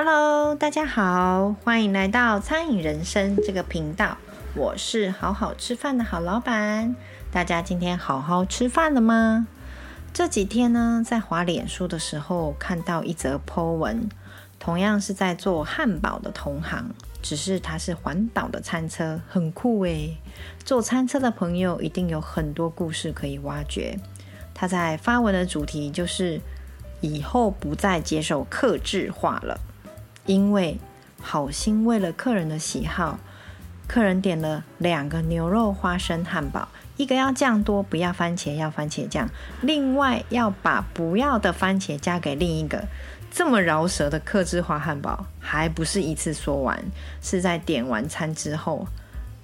Hello，大家好，欢迎来到餐饮人生这个频道。我是好好吃饭的好老板。大家今天好好吃饭了吗？这几天呢，在滑脸书的时候看到一则 po 文，同样是在做汉堡的同行，只是它是环岛的餐车，很酷诶。做餐车的朋友一定有很多故事可以挖掘。他在发文的主题就是以后不再接受客制化了。因为好心为了客人的喜好，客人点了两个牛肉花生汉堡，一个要酱多，不要番茄，要番茄酱。另外要把不要的番茄加给另一个。这么饶舌的客制化汉堡，还不是一次说完，是在点完餐之后，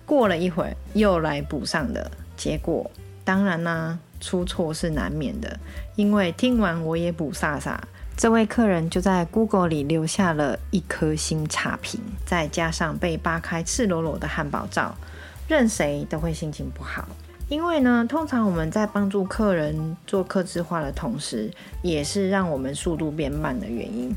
过了一会儿又来补上的。结果当然啦、出错是难免的，因为听完我也补萨萨。这位客人就在 Google 里留下了一颗星差评，再加上被扒开赤裸裸的汉堡照，任谁都会心情不好。因为呢，通常我们在帮助客人做客制化的同时，也是让我们速度变慢的原因。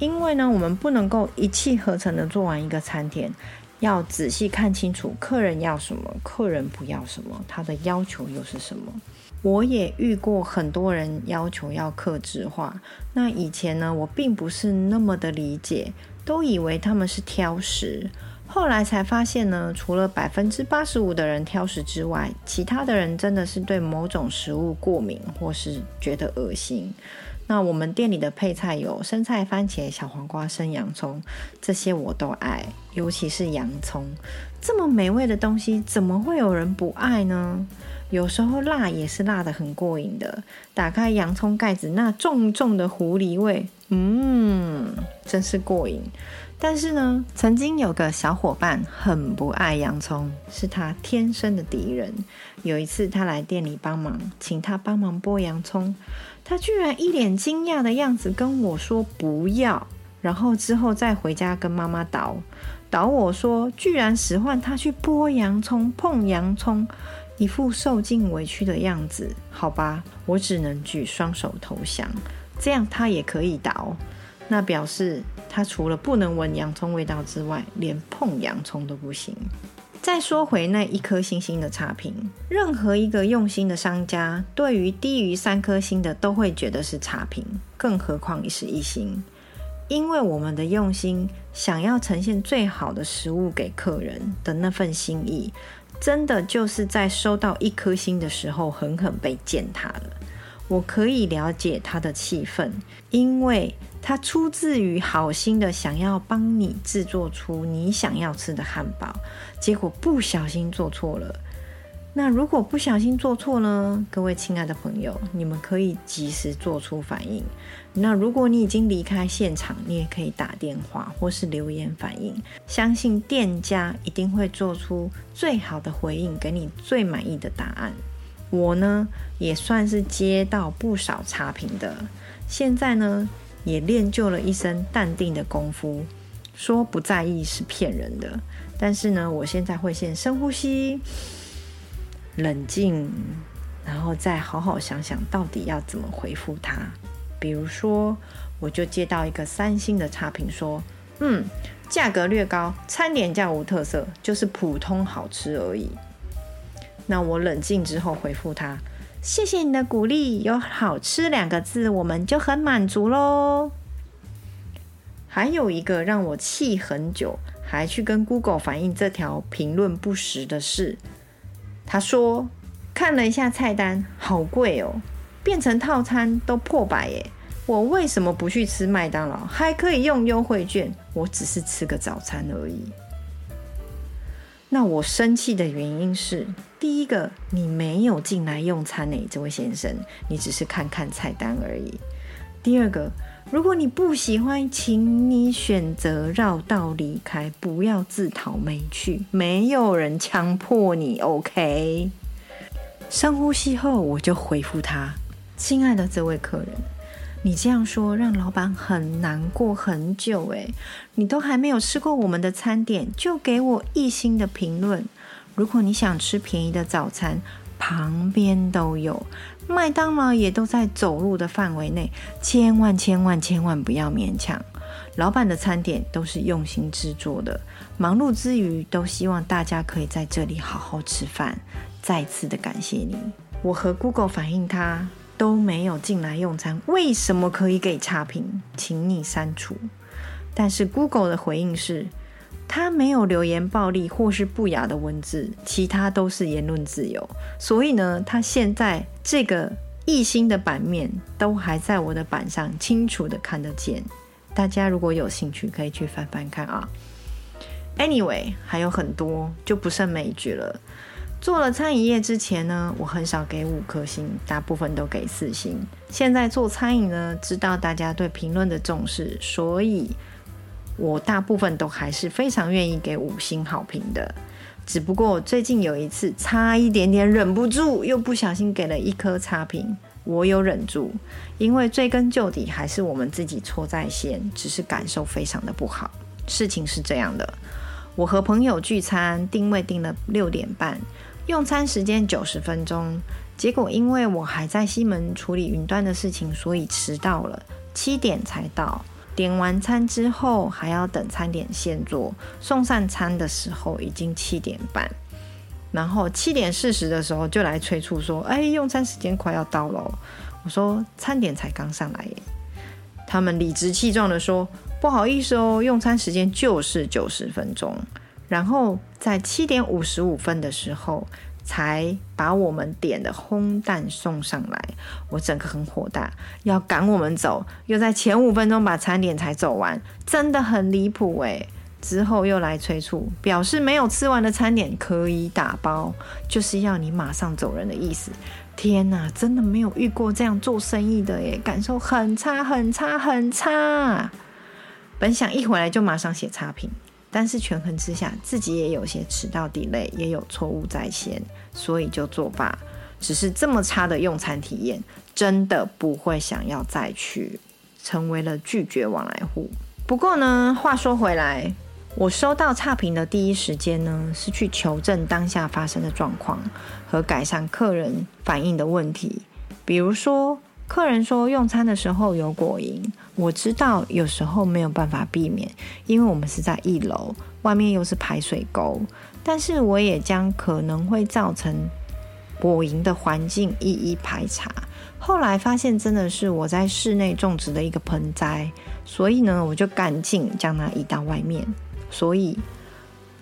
因为呢，我们不能够一气呵成的做完一个餐点，要仔细看清楚客人要什么，客人不要什么，他的要求又是什么。我也遇过很多人要求要克制化，那以前呢，我并不是那么的理解，都以为他们是挑食。后来才发现呢，除了百分之八十五的人挑食之外，其他的人真的是对某种食物过敏，或是觉得恶心。那我们店里的配菜有生菜、番茄、小黄瓜、生洋葱，这些我都爱，尤其是洋葱。这么美味的东西，怎么会有人不爱呢？有时候辣也是辣得很过瘾的。打开洋葱盖子，那重重的狐狸味，嗯，真是过瘾。但是呢，曾经有个小伙伴很不爱洋葱，是他天生的敌人。有一次他来店里帮忙，请他帮忙剥洋葱，他居然一脸惊讶的样子跟我说不要，然后之后再回家跟妈妈叨叨我说，居然使唤他去剥洋葱、碰洋葱，一副受尽委屈的样子。好吧，我只能举双手投降，这样他也可以叨。那表示他除了不能闻洋葱味道之外，连碰洋葱都不行。再说回那一颗星星的差评，任何一个用心的商家，对于低于三颗星的都会觉得是差评，更何况是一星。因为我们的用心，想要呈现最好的食物给客人的那份心意，真的就是在收到一颗星的时候，狠狠被践踏了。我可以了解他的气愤，因为他出自于好心的想要帮你制作出你想要吃的汉堡，结果不小心做错了。那如果不小心做错呢？各位亲爱的朋友，你们可以及时做出反应。那如果你已经离开现场，你也可以打电话或是留言反映，相信店家一定会做出最好的回应，给你最满意的答案。我呢，也算是接到不少差评的，现在呢，也练就了一身淡定的功夫。说不在意是骗人的，但是呢，我现在会先深呼吸，冷静，然后再好好想想到底要怎么回复他。比如说，我就接到一个三星的差评，说，嗯，价格略高，餐点较无特色，就是普通好吃而已。那我冷静之后回复他：“谢谢你的鼓励，有好吃两个字，我们就很满足喽。”还有一个让我气很久，还去跟 Google 反映这条评论不实的事。他说：“看了一下菜单，好贵哦，变成套餐都破百耶。我为什么不去吃麦当劳，还可以用优惠券？我只是吃个早餐而已。”那我生气的原因是，第一个，你没有进来用餐呢，这位先生，你只是看看菜单而已。第二个，如果你不喜欢，请你选择绕道离开，不要自讨没趣，没有人强迫你，OK？深呼吸后，我就回复他：亲爱的这位客人。你这样说让老板很难过很久诶，你都还没有吃过我们的餐点，就给我一星的评论。如果你想吃便宜的早餐，旁边都有，麦当劳也都在走路的范围内，千万千万千万不要勉强。老板的餐点都是用心制作的，忙碌之余都希望大家可以在这里好好吃饭。再次的感谢你。我和 Google 反映他都没有进来用餐，为什么可以给差评？请你删除。但是 Google 的回应是，他没有留言暴力或是不雅的文字，其他都是言论自由。所以呢，他现在这个一星的版面都还在我的板上，清楚的看得见。大家如果有兴趣，可以去翻翻看啊。Anyway，还有很多就不胜枚举了。做了餐饮业之前呢，我很少给五颗星，大部分都给四星。现在做餐饮呢，知道大家对评论的重视，所以我大部分都还是非常愿意给五星好评的。只不过最近有一次差一点点忍不住，又不小心给了一颗差评。我有忍住，因为追根究底还是我们自己错在先，只是感受非常的不好。事情是这样的，我和朋友聚餐，定位定了六点半，用餐时间九十分钟，结果因为我还在西门处理云端的事情，所以迟到了，七点才到。点完餐之后还要等餐点现做，送上餐的时候已经七点半。然后七点四十的时候就来催促说：“哎，用餐时间快要到了。”我说：“餐点才刚上来。”他们理直气壮的说：“不好意思哦，用餐时间就是九十分钟。”然后在七点五十五分的时候才把我们点的烘蛋送上来。我整个很火大，要赶我们走，又在前五分钟把餐点才走完，真的很离谱哎。之后又来催促，表示没有吃完的餐点可以打包，就是要你马上走人的意思。天哪，真的没有遇过这样做生意的耶，感受很差很差很差。本想一回来就马上写差评，但是权衡之下，自己也有些迟到 delay，也有错误在先，所以就作罢。只是这么差的用餐体验，真的不会想要再去，成为了拒绝往来户。不过呢，话说回来。我收到差评的第一时间呢，是去求证当下发生的状况和改善客人反映的问题。比如说，客人说用餐的时候有果蝇，我知道有时候没有办法避免，因为我们是在一楼，外面又是排水沟。但是我也将可能会造成果蝇的环境一一排查。后来发现真的是我在室内种植的一个盆栽，所以呢，我就赶紧将它移到外面。所以，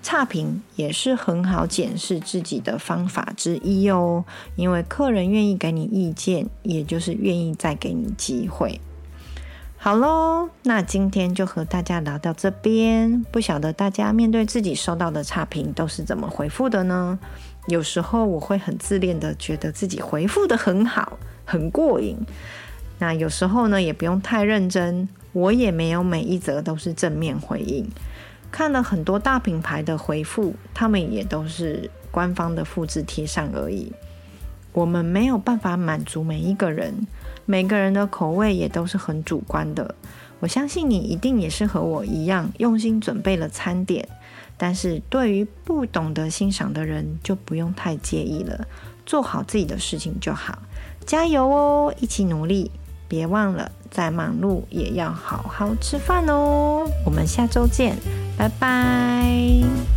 差评也是很好检视自己的方法之一哦。因为客人愿意给你意见，也就是愿意再给你机会。好喽，那今天就和大家聊到这边。不晓得大家面对自己收到的差评都是怎么回复的呢？有时候我会很自恋的觉得自己回复得很好，很过瘾。那有时候呢，也不用太认真，我也没有每一则都是正面回应。看了很多大品牌的回复，他们也都是官方的复制贴上而已。我们没有办法满足每一个人，每个人的口味也都是很主观的。我相信你一定也是和我一样用心准备了餐点，但是对于不懂得欣赏的人就不用太介意了，做好自己的事情就好。加油哦，一起努力！别忘了，再忙碌也要好好吃饭哦。我们下周见。拜拜。